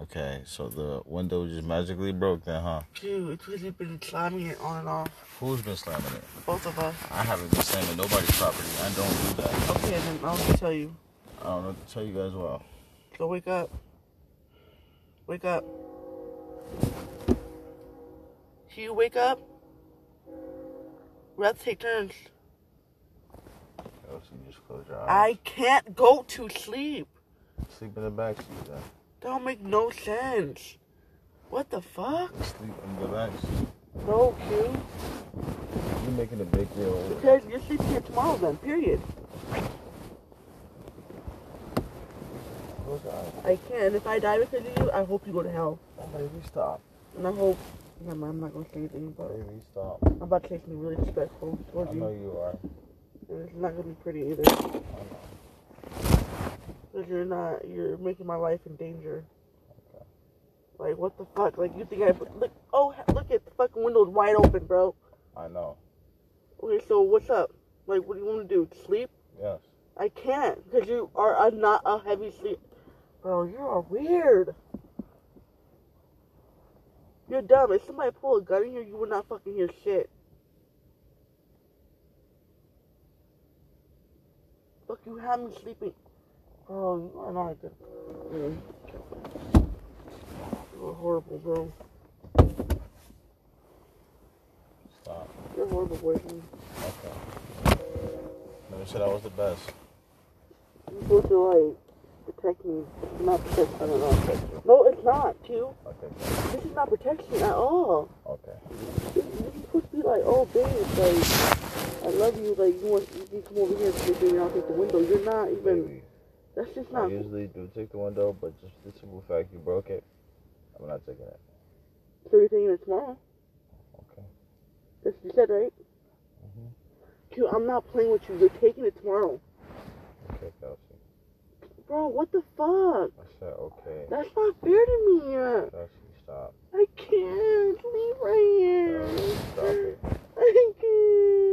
Okay, so the window just magically broke then, huh? Dude, it's because you've been slamming it on and off. Who's been slamming it? Both of us. I haven't been slamming nobody's property. I don't do that. Okay, then I'll just tell you. I don't know what to tell you guys well. So wake up. Wake up. Do you wake up? We have to take turns. You just close your eyes. I can't go to sleep. sleep in the back seat then. That don't make no sense. What the fuck? Sleep back seat. No, Q. You're making a big deal. Because you're sleeping here tomorrow then, period. Close your eyes. I can. If I die because of you, I hope you go to hell. Oh, baby, stop. And I hope. I'm not to say anything, but Baby, stop. I'm about to say something really disrespectful I towards know you. you are. And it's not to be pretty either. Because you're not, you're making my life in danger. Okay. Like, what the fuck? Like, you think I, look, oh, look at the fucking window's wide open, bro. I know. Okay, so what's up? Like, what do you want to do? Sleep? Yes. I can't, because you are a, not a heavy sleep. Bro, you are weird. You're dumb. If somebody pull a gun in here, you would not fucking hear shit. Fuck, you have me sleeping. You are not a good. Mm. You're horrible, bro. Stop. You're horrible boyfriend. Okay. Never said I was the best. You're supposed to, like, protect me. It's not protect. I don't know. No, it's not, too. Okay. This is not protection at all. Okay. This, this is supposed to be like, oh, babe, like, I love you. Like, you want you can come over here and I'll take the window. You're not even. Baby, That's just I not. usually do take the window, but just the simple fact you broke it, I'm not taking it. So you're taking it tomorrow? Okay. That's what you said, right? Mhm. Q, I'm not playing with you. You're taking it tomorrow. Okay, Kelsey. Bro, what the fuck? I said okay. That's not fair to me. Kelsey, stop. I can't leave right here. Kelsey, stop it. I can't.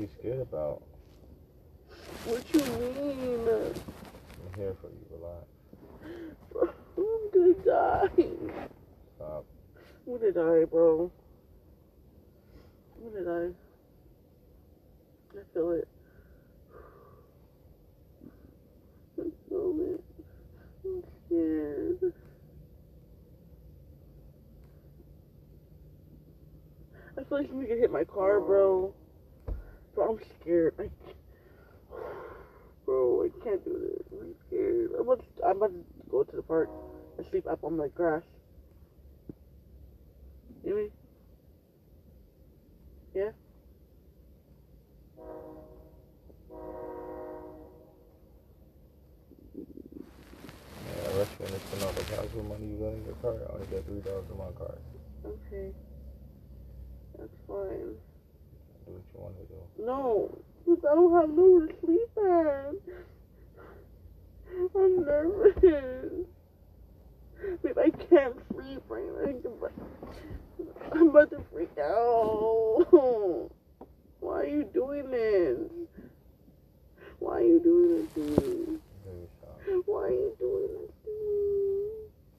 Be scared about. What you mean? I'm here for you. Relax. I'm gonna die. Stop. I'm gonna die, bro. I'm gonna die. I feel it. I feel it. I'm scared. I feel like somebody could hit my car, bro. Bro, I'm scared. I, bro, I can't do this. I'm scared. I'm about, to, I'm about to go to the park and sleep up on the grass. You mean? Yeah? Rush you to know the casual money you got in your car. I only got three dollars in my car. Okay. That's fine. Do what you want to do. No, because I don't have nowhere to sleep at. I'm nervous. Babe, I can't sleep right now. I'm about to freak out. Why are you doing this? Why are you doing this to me? Why are you doing this to me?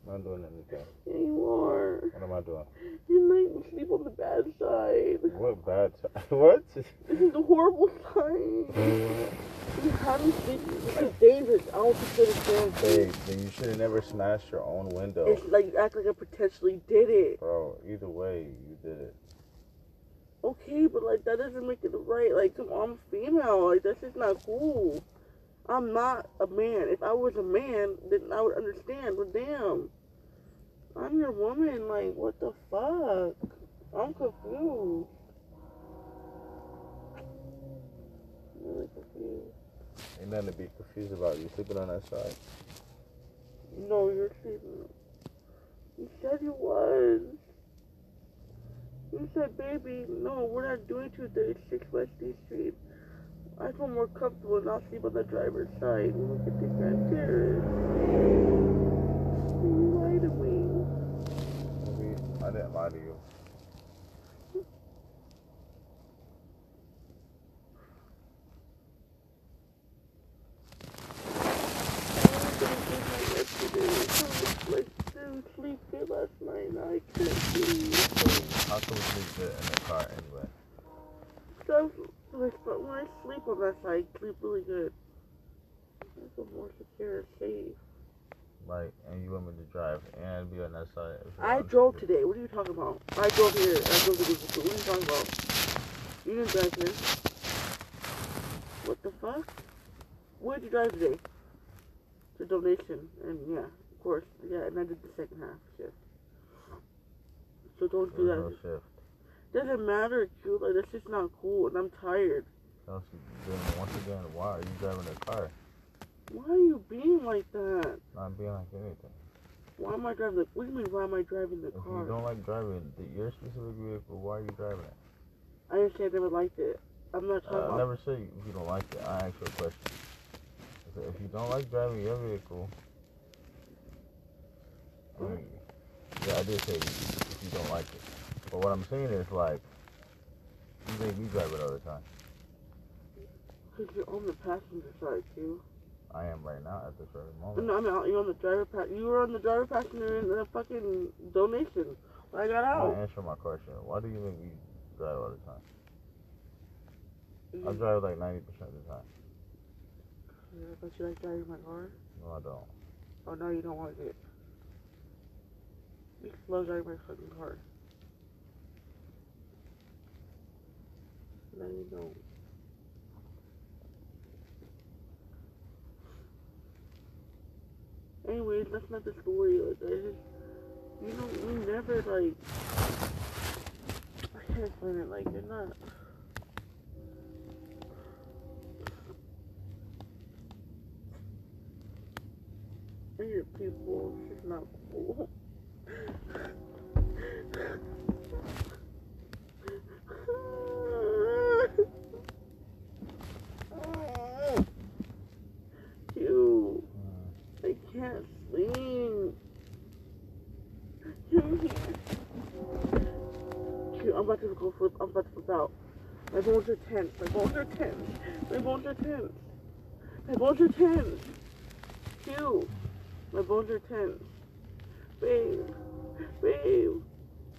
I'm not doing anything. Yeah, you are. What am I doing? Me the bad side. What bad time? what? This is a horrible sign. You have me sleep. This is dangerous. I don't consider it Hey, dangerous. then you should have never smashed your own window. It's like you act like I potentially did it. Bro, either way, you did it. Okay, but like that doesn't make it right. Like, come on, I'm female. Like that's just not cool. I'm not a man. If I was a man, then I would understand. But damn, I'm your woman. Like, what the fuck? I'm confused. Really confused. Ain't nothing to be confused about. You sleeping on that side. No, you're sleeping. You said you was. You said, baby, no, we're not doing 236 West D Street. I feel more comfortable and I'll sleep on the driver's side. Look at the Grand Terrace. You lied to me. I didn't lie to you. Like, didn't sleep good last night. and I can't sleep. How can we sleep good in the car anyway? So, like, but when I sleep on that side, I sleep really good. I feel more secure and safe. Like, and you want me to drive and be on that side? I drove today. What are you talking about? I drove here. I drove to What are you talking about? You didn't drive here. What the fuck? Where did you drive today? The donation. And yeah, of course. Yeah, and I did the second half shift. So don't do that. no shift. Doesn't matter. Like, that's just not cool. And I'm tired. Then once again, why are you driving the car? Why are you being like that? Not being like anything. Why am I driving the, what do you mean, why am I driving the If car? you don't like driving the, your specific vehicle, why are you driving it? I understand I never liked it. I'm not talking Uh, I never say if you don't like it. I ask you a question. Said, if you don't like driving your vehicle, I mean, yeah, I did say if you don't like it. But what I'm saying is like, you make me drive it all the time. because you're on the passenger side, too. I am right now at this very moment. No, I mean, you're on the driver pa- You were on the driver passenger in the fucking donation when I got I out. answer my question. Why do you make me drive all the time? I Mhm. drive like 90% of the time. Yeah, but you like driving my car? No, I don't. Oh, no, you don't like it. You love driving my fucking car. No, you don't. Anyways, that's not the story. You know, you never like. I can't explain it. Like, you're not. Hear people. It's not cool. Ew. I can't sleep. Cute, I'm about to go flip. I'm about to flip out. My bones are tense. My bones are tense. My bones are tense. My bones are tense. Cute. My bones are tense. Babe. Babe.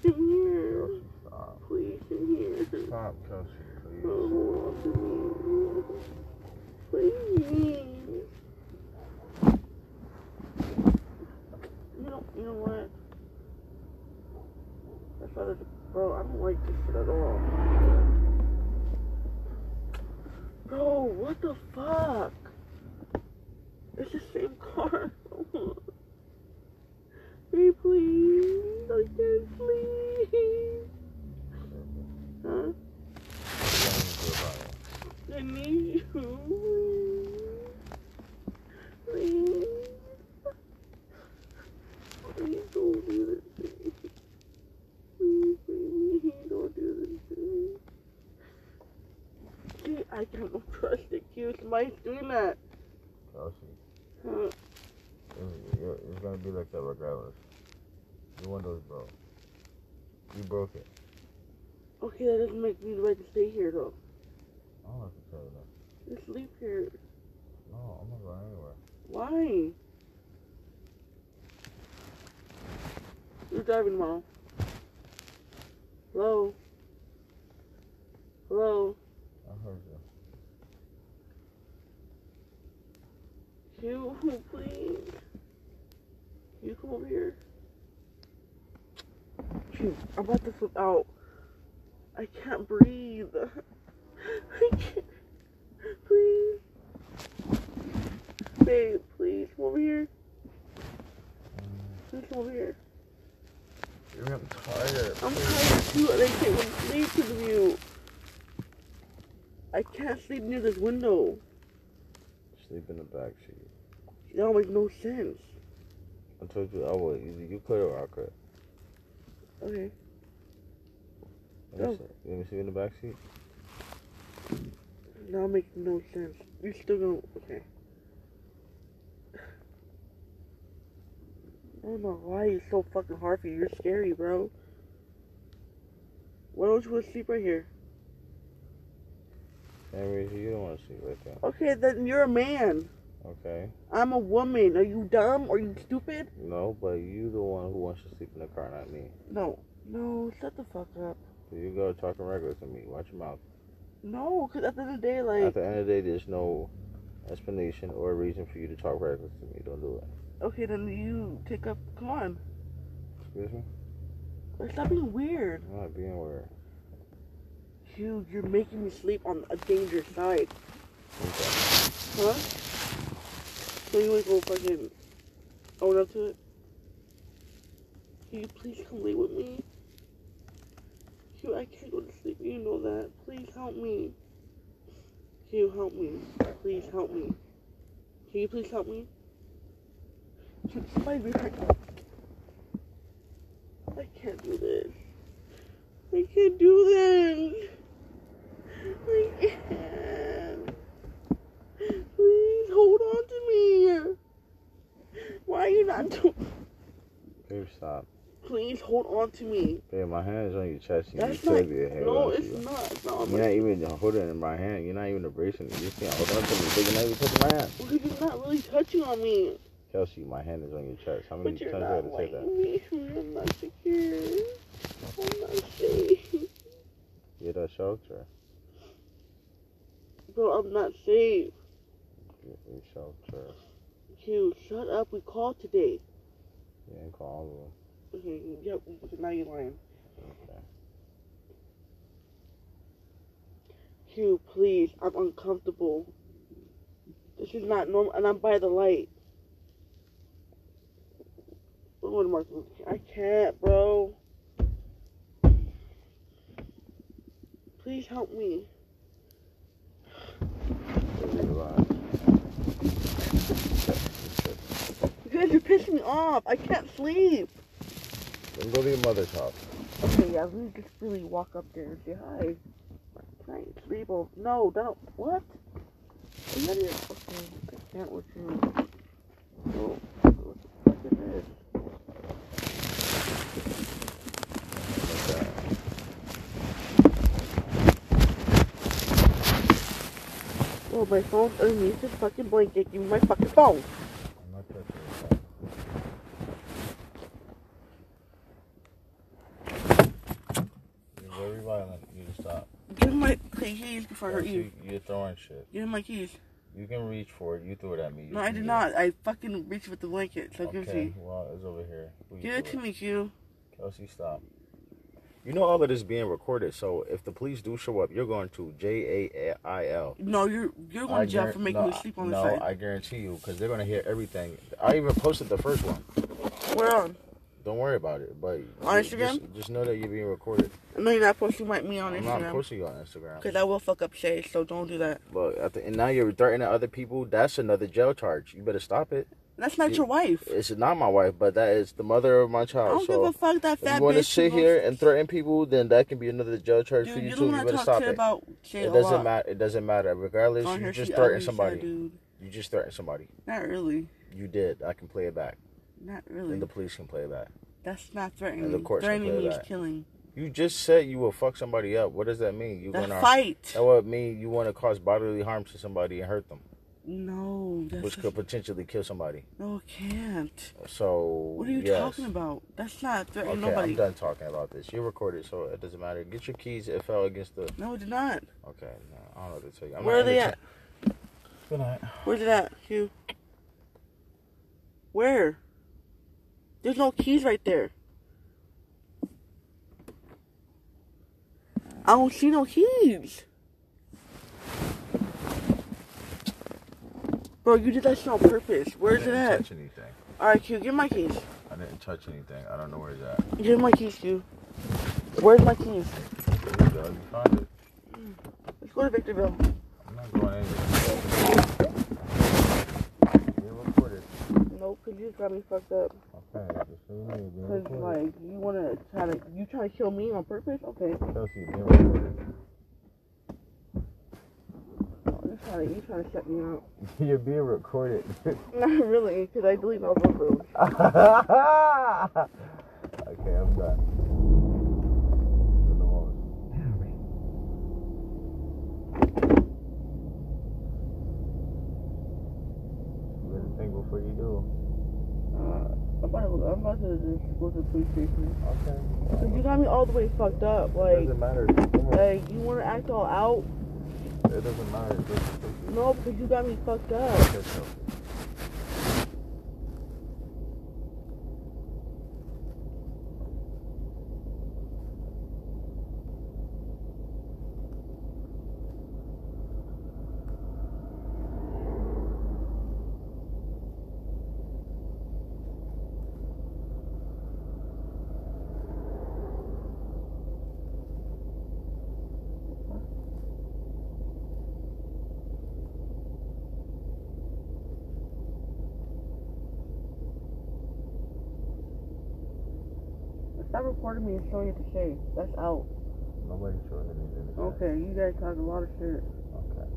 Come here. Stop. Please, come here. Stop, Chelsea, please. Oh, hold on to me. Please. You know, you know what? That's not a, bro, I don't like this shit at all. Bro, what the fuck? It's the same car. Hey, please. I can't sleep. Huh? What do you want me to do about it? I need you. Please. Please don't do this to me. Trust it, Q. Somebody's doing that. Kelsey, Huh? it's, it's gonna be like that regardless. Your windows broke. You broke it. Okay, that doesn't make me the right to stay here, though. I don't have to tell you that. Just leave here. No, I'm not going anywhere. Why? You're driving tomorrow. Hello? Hello? I heard you. You, please. You come over here. Phew, I'm about to flip out. I can't breathe. I can't. Please. Babe, please come over here. Please come over here. You're I'm tired. I'm tired too, and I can't sleep because of you. I can't sleep near this window. Sleep in the back seat. That don't make no sense. I told you I would. Either you could or I could. Okay. Let me. You want me to sleep in the back seat? That makes no sense. You're still gonna okay. I don't know why it's so fucking hard for you. You're scary, bro. Why don't you want to sleep right here? Henry, you don't want to sleep right there. Okay, then you're a man. Okay. I'm a woman. Are you dumb? Are you stupid? No, but you the one who wants to sleep in the car, not me. No. No, shut the fuck up. So you go talking regular to me. Watch your mouth. No, because at the end of the day, like... At the end of the day, there's no explanation or reason for you to talk regular to me. Don't do it. okay, then you take up. Come on. Excuse me? Like, Stop being weird. I'm not being weird. Dude, you're making me sleep on a dangerous side. Okay. Huh? So you wanna go fucking own up to it? Can you please come lay with me? Q, I can't go to sleep. You know that. Please help me. Can you help me. Please help me. Can you please help me? Q, somebody behind I can't do this. I can't do this. I. Please hold on to me. Why are you not doing? Babe, stop. Please hold on to me. Babe, my hand is on your chest. You That's not. said your head No, it's you. not. It's not. on You're not even holding it in my hand. You're not even embracing it. You can't hold on to me. You're not even touching my hand. Because you're not really touching on me. Kelsey, my hand is on your chest. How many you're times not I had to say that? me. I'm not secure. I'm not safe. Get a shelter. Bro, I'm not safe. Get a shelter. Q, shut up. We called today. You ain't call Okay, yep. Now you're lying. Okay. Q, please. I'm uncomfortable. This is not normal, and I'm by the light. I'm gonna. I can't, bro. Please help me. Baby, relax. You guys are pissing me off. I can't sleep. Then go to your mother's house. Okay, yeah, let me just really walk up there and say hi. Can I sleep? Oh, no, don't. What? You out of Okay, I can't with you. Oh, what the fuck is this? Oh, my phone's underneath this fucking blanket. Give me my fucking phone. I'm not touching it. You're very violent. You need to stop. Give me my keys before I hurt you. You're throwing shit. Give me my keys. You can reach for it. You threw it at me. You No, I did not. I fucking reached with the blanket, so it. give it to me. well, it's over here. You Give it to me, Q. Kelsey, stop. You know all of this being recorded, so if the police do show up, you're going to J A I L. No, you're you're going to jail for making no, me sleep on the side. no. I guarantee you, because they're gonna hear everything. I even posted the first one. Where on? Don't worry about it, but On ju- Instagram? just, just know that you're being recorded. I know you're not posting my, me on I'm not Instagram. posting you on Instagram. Because I will fuck up Shay, so don't do that. But at the, and now you're threatening other people. That's another jail charge. You better stop it. That's not You- your wife. It's not my wife, but that is the mother of my I child. don't so give a fuck that if fat you want to sit here and threaten people, then that can be another jail charge for you you too. You to better stop it. about shit It doesn't matter. It doesn't matter. Regardless, you just ugly, somebody. dude. You just threatened somebody. Not really. You did. I can play it back, Not really. and the police can play that. That's not threatening. And the courts can threatening play means that. killing. You just said you will fuck somebody up. What does that mean? You gonna fight. that would mean you want to cause bodily harm to somebody and hurt them, No, which could potentially kill somebody. no, it can't. So What are you yes. talking about? That's not threatening Okay, nobody. I'm done talking about this. You recorded, so it doesn't matter. Get your keys. It fell against the. No, it did not. Okay, no, I don't know what to tell you. I'm Where are they at? Good night. Where's it at, Hugh? Where? There's no keys right there. I don't see no keys. Bro, you did that shit on purpose. Where's it didn't at? touch anything. Alright, Q, give my keys. I didn't touch anything. I don't know where it's at. Give my keys, Q. Where's my keys? You go. It. Let's go to Victorville. I'm not going anywhere. Being recorded. Nope, cause you just got me fucked up. Okay, just so you know, you're being Cause like you wanna try to you trying to kill me on purpose? Okay. Chelsea, you're. You oh, trying to you trying to shut me out? you're being recorded. Not really, because I delete all those those. okay, I'm done. For the moment. You better think before you do. Uh, I'm about, to, I'm about to just go to the police station. Okay. Cause you got me all the way fucked up. Like, doesn't matter. Like you want to act all out? It doesn't matter. No, because you got me fucked up. Stop recording me and showing it to Shay. That's out. Nobody's showing anything. to say. Okay, you guys talk a lot of shit. Okay.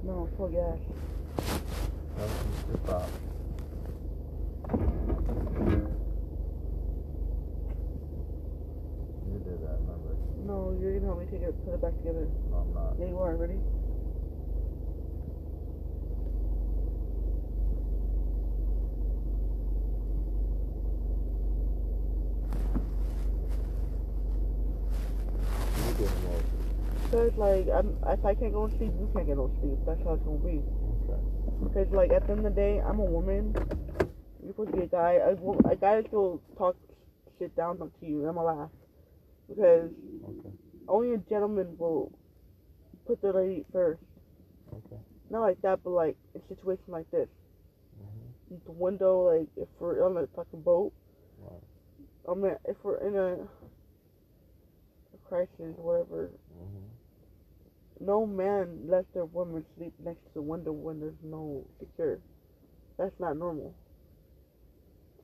Smell so gas. No, just stop. You did that, remember? No, you're gonna help me take it, put it back together. No, I'm not. Yeah, you are. Ready? You did it more. Like, I'm, if I can't go to sleep, you can't get no sleep. That's how it's gonna be. Okay. Because, like, at the end of the day, I'm a woman. You're supposed to be a guy. A, a guy still talk shit down to you. I'm gonna laugh. Because Okay. only a gentleman will put the lady first. Okay. Not like that, but like in situation like this. Mhm. The window, like, if we're on a fucking boat. Right. I mean, if we're in a, a crisis, whatever. Mhm. No man lets their woman sleep next to the window when there's no secure. That's not normal.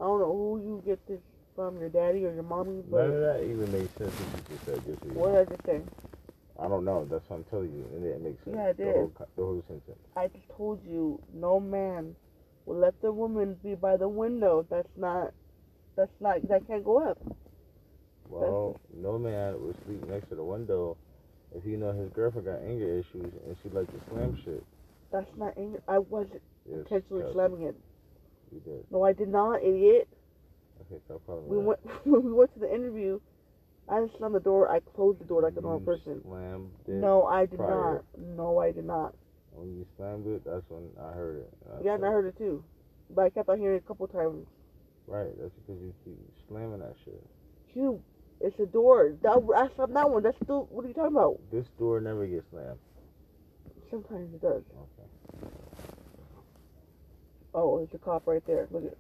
I don't know who you get this from, your daddy or your mommy, None of but that even makes sense what you just said. Just so what know. did I just say? I don't know. That's what I'm telling you, and it makes sense. Yeah, it the did. Whole, co- the whole sentence. I just told you, no man will let the woman be by the window. That's not, that's not, that can't go up. Well, no man would sleep next to the window if you know his girlfriend got anger issues and she like to slam shit. That's not, anger. I wasn't Yes, intentionally slamming it. You did. No, I did not, idiot. Okay, stop calling me We went, when we went to the interview, I didn't slam the door, I closed the door like a normal person. Slammed it. No, I did prior. not. No, I did not. When you slammed it, that's when I heard it. Yeah, and I heard it too. But I kept on hearing it a couple times. Right, that's because you keep slamming that shit. Hugh, it's a door. That, I slammed that one. That's still, what are you talking about? This door never gets slammed. Sometimes it does. Okay. Oh, there's a cop right there. Look at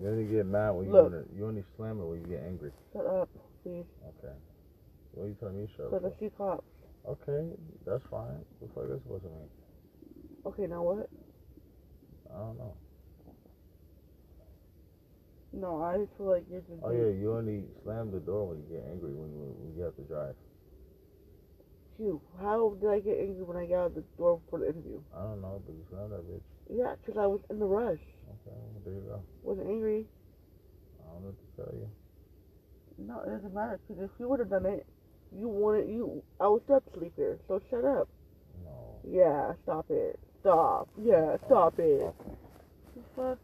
You only get mad when you Look. wanna, you only slam it when you get angry. Shut up, please. Okay. What are you telling me, shut Because up? I see cops. Okay, that's fine. What the fuck is supposed to mean? Okay, now what? I don't know. No, I just feel like you're just. Oh yeah, you only slam the door when you get angry when you when you have to drive. Phew, how did I get angry when I got out the door for the interview? I don't know, but you slammed that bitch. Yeah, because I was in the rush. Okay, well, there you go. Wasn't angry. I don't know what to tell you. No, it doesn't matter because if you would have done it, you wanted you. I was up sleep here, so shut up. No. Yeah, stop it. Stop. Yeah, stop it. Fuck?